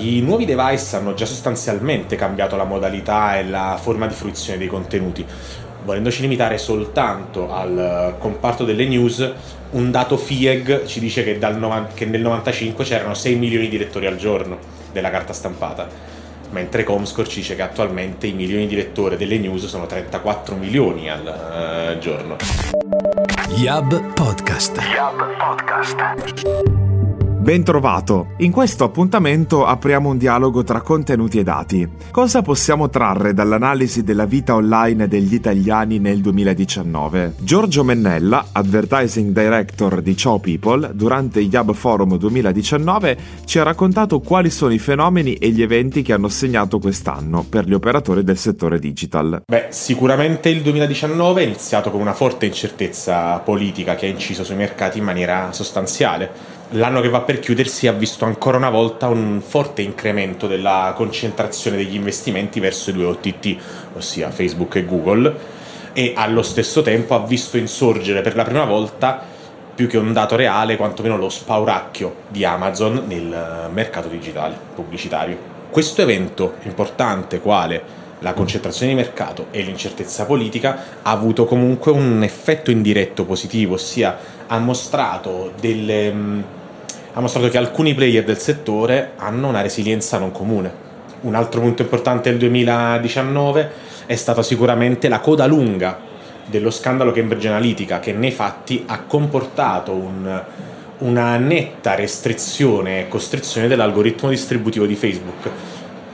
I nuovi device hanno già sostanzialmente cambiato la modalità e la forma di fruizione dei contenuti. Volendoci limitare soltanto al comparto delle news, un dato FIEG ci dice che, dal no- che nel 95 c'erano 6 milioni di lettori al giorno della carta stampata, mentre Comscore ci dice che attualmente i milioni di lettori delle news sono 34 milioni al uh, giorno. Yab Podcast. Yab Podcast. Bentrovato! In questo appuntamento apriamo un dialogo tra contenuti e dati. Cosa possiamo trarre dall'analisi della vita online degli italiani nel 2019? Giorgio Mennella, Advertising Director di Ciao People, durante Yab Forum 2019 ci ha raccontato quali sono i fenomeni e gli eventi che hanno segnato quest'anno per gli operatori del settore digital. Beh, sicuramente il 2019 è iniziato con una forte incertezza politica che ha inciso sui mercati in maniera sostanziale l'anno che va per chiudersi ha visto ancora una volta un forte incremento della concentrazione degli investimenti verso i due OTT, ossia Facebook e Google, e allo stesso tempo ha visto insorgere per la prima volta più che un dato reale, quantomeno lo spauracchio di Amazon nel mercato digitale pubblicitario. Questo evento importante, quale la concentrazione di mercato e l'incertezza politica, ha avuto comunque un effetto indiretto positivo, ossia ha mostrato delle ha mostrato che alcuni player del settore hanno una resilienza non comune. Un altro punto importante del 2019 è stata sicuramente la coda lunga dello scandalo Cambridge Analytica che nei fatti ha comportato un, una netta restrizione e costrizione dell'algoritmo distributivo di Facebook.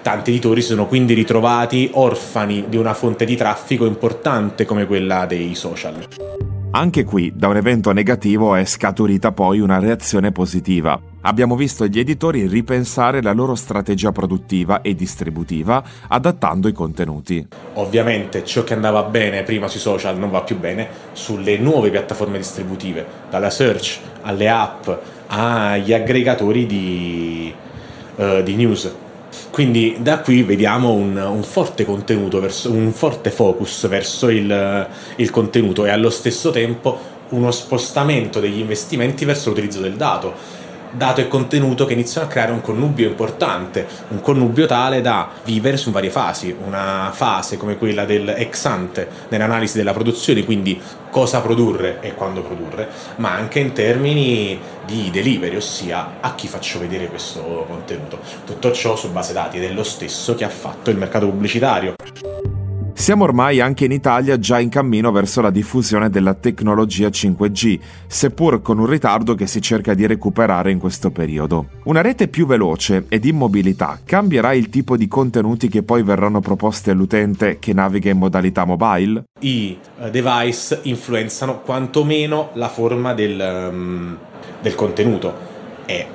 Tanti editori si sono quindi ritrovati orfani di una fonte di traffico importante come quella dei social. Anche qui, da un evento negativo è scaturita poi una reazione positiva. Abbiamo visto gli editori ripensare la loro strategia produttiva e distributiva adattando i contenuti. Ovviamente ciò che andava bene prima sui social non va più bene sulle nuove piattaforme distributive, dalla search alle app agli aggregatori di, uh, di news quindi da qui vediamo un, un forte contenuto, verso, un forte focus verso il, il contenuto e allo stesso tempo uno spostamento degli investimenti verso l'utilizzo del dato dato e contenuto che iniziano a creare un connubio importante, un connubio tale da vivere su varie fasi, una fase come quella del ex ante nell'analisi della produzione, quindi cosa produrre e quando produrre, ma anche in termini di delivery, ossia a chi faccio vedere questo contenuto. Tutto ciò su base dati ed è lo stesso che ha fatto il mercato pubblicitario. Siamo ormai anche in Italia già in cammino verso la diffusione della tecnologia 5G, seppur con un ritardo che si cerca di recuperare in questo periodo. Una rete più veloce e di mobilità cambierà il tipo di contenuti che poi verranno proposti all'utente che naviga in modalità mobile? I uh, device influenzano quantomeno la forma del, um, del contenuto. E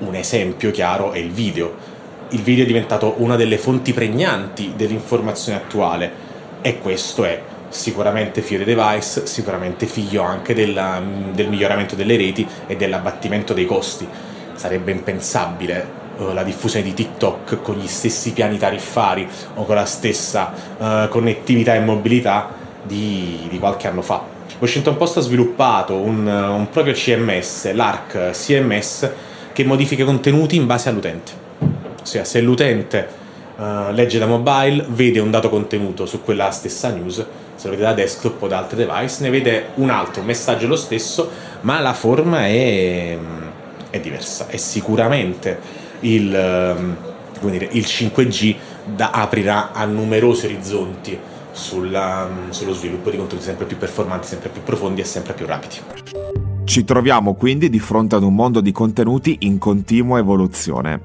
un esempio chiaro è il video il video è diventato una delle fonti pregnanti dell'informazione attuale e questo è sicuramente figlio dei device, sicuramente figlio anche della, del miglioramento delle reti e dell'abbattimento dei costi. Sarebbe impensabile uh, la diffusione di TikTok con gli stessi piani tariffari o con la stessa uh, connettività e mobilità di, di, qualche anno fa. Washington Post ha sviluppato un, un proprio CMS, l'ARC CMS, che modifica i contenuti in base all'utente ossia se l'utente uh, legge da mobile, vede un dato contenuto su quella stessa news, se lo vede da desktop o da altri device, ne vede un altro, un messaggio lo stesso, ma la forma è, è diversa. E sicuramente il, um, dire, il 5G da, aprirà a numerosi orizzonti sulla, um, sullo sviluppo di contenuti sempre più performanti, sempre più profondi e sempre più rapidi. Ci troviamo quindi di fronte ad un mondo di contenuti in continua evoluzione.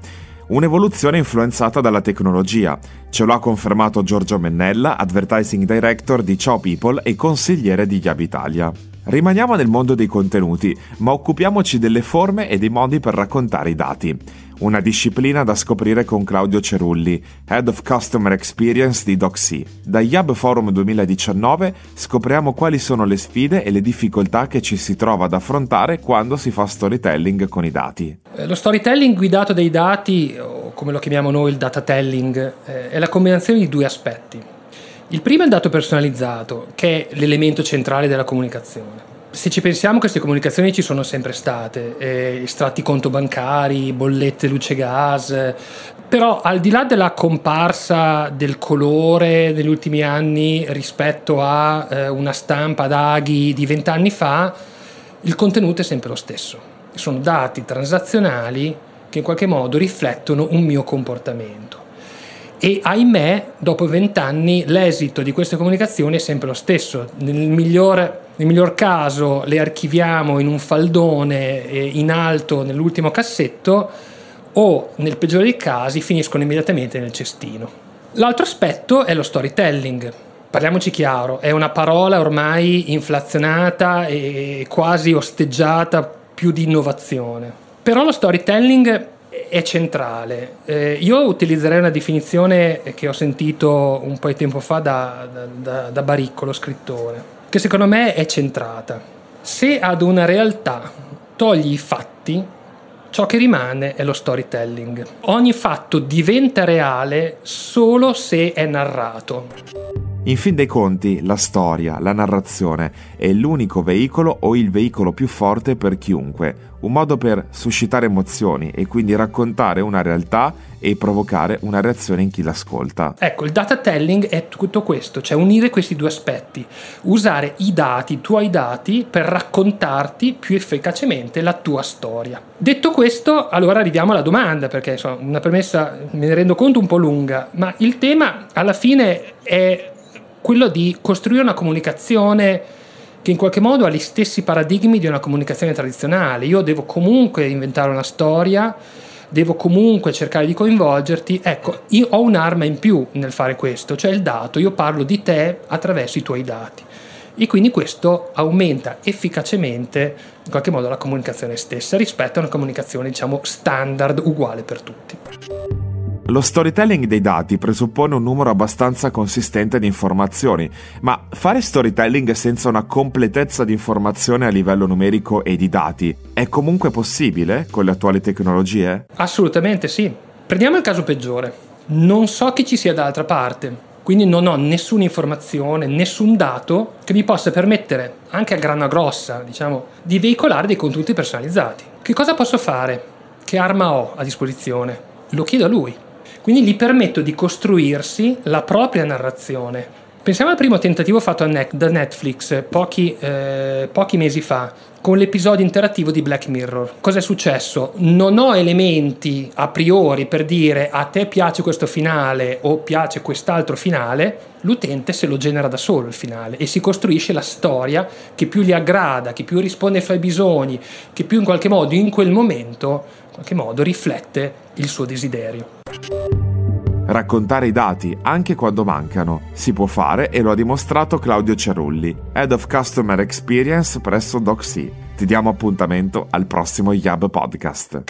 Un'evoluzione influenzata dalla tecnologia. Ce lo ha confermato Giorgio Mennella, Advertising Director di Ciao People e consigliere di Yab Italia. Rimaniamo nel mondo dei contenuti, ma occupiamoci delle forme e dei modi per raccontare i dati. Una disciplina da scoprire con Claudio Cerulli, Head of Customer Experience di DocC. Da Yab Forum 2019 scopriamo quali sono le sfide e le difficoltà che ci si trova ad affrontare quando si fa storytelling con i dati. Eh, lo storytelling guidato dai dati, o come lo chiamiamo noi il data telling, eh, è la combinazione di due aspetti il primo è il dato personalizzato, che è l'elemento centrale della comunicazione. se ci pensiamo, queste comunicazioni ci sono sempre state, eh, estratti conto bancari, bollette luce gas, però al di là della comparsa del colore negli ultimi anni rispetto a eh, una stampa d'aghi di vent'anni fa, il contenuto è sempre lo stesso. Sono dati transazionali che in qualche modo riflettono un mio comportamento. E ahimè, dopo vent'anni, l'esito di queste comunicazioni è sempre lo stesso. Nel miglior, nel miglior caso le archiviamo in un faldone eh, in alto nell'ultimo cassetto o nel peggiore dei casi finiscono immediatamente nel cestino. L'altro aspetto è lo storytelling. Parliamoci chiaro, è una parola ormai inflazionata e quasi osteggiata più di innovazione. Però lo storytelling è centrale. Eh, io utilizzerei una definizione che ho sentito un po' di tempo fa da, da, da Baricco, lo scrittore, che secondo me è centrata. Se ad una realtà togli i fatti, ciò che rimane è lo storytelling. Ogni fatto diventa reale solo se è narrato. In fin dei conti, la storia, la narrazione è l'unico veicolo o il veicolo più forte per chiunque, un modo per suscitare emozioni e quindi raccontare una realtà e provocare una reazione in chi l'ascolta. Ecco, il data telling è tutto questo, cioè unire questi due aspetti, usare i dati, i tuoi dati, per raccontarti più efficacemente la tua storia. Detto questo, allora arriviamo alla domanda, perché insomma, una premessa me ne rendo conto un po' lunga, ma il tema alla fine è quello di costruire una comunicazione che in qualche modo ha gli stessi paradigmi di una comunicazione tradizionale. Io devo comunque inventare una storia, devo comunque cercare di coinvolgerti. Ecco, io ho un'arma in più nel fare questo, cioè il dato. Io parlo di te attraverso i tuoi dati. E quindi questo aumenta efficacemente in qualche modo la comunicazione stessa rispetto a una comunicazione, diciamo, standard uguale per tutti. Lo storytelling dei dati presuppone un numero abbastanza consistente di informazioni, ma fare storytelling senza una completezza di informazione a livello numerico e di dati è comunque possibile con le attuali tecnologie? Assolutamente sì. Prendiamo il caso peggiore. Non so chi ci sia dall'altra parte, quindi non ho nessuna informazione, nessun dato che mi possa permettere, anche a grana grossa, diciamo, di veicolare dei contenuti personalizzati. Che cosa posso fare? Che arma ho a disposizione? Lo chiedo a lui. Quindi gli permetto di costruirsi la propria narrazione. Pensiamo al primo tentativo fatto da Netflix pochi, eh, pochi mesi fa con l'episodio interattivo di Black Mirror. Cosa è successo? Non ho elementi a priori per dire a te piace questo finale o piace quest'altro finale, l'utente se lo genera da solo il finale e si costruisce la storia che più gli aggrada, che più risponde ai suoi bisogni, che più in qualche modo in quel momento in qualche modo riflette il suo desiderio. Raccontare i dati anche quando mancano si può fare e lo ha dimostrato Claudio Cerulli, Head of Customer Experience presso DocSea. Ti diamo appuntamento al prossimo Yab Podcast.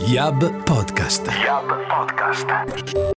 Yab Podcast. Yab Podcast.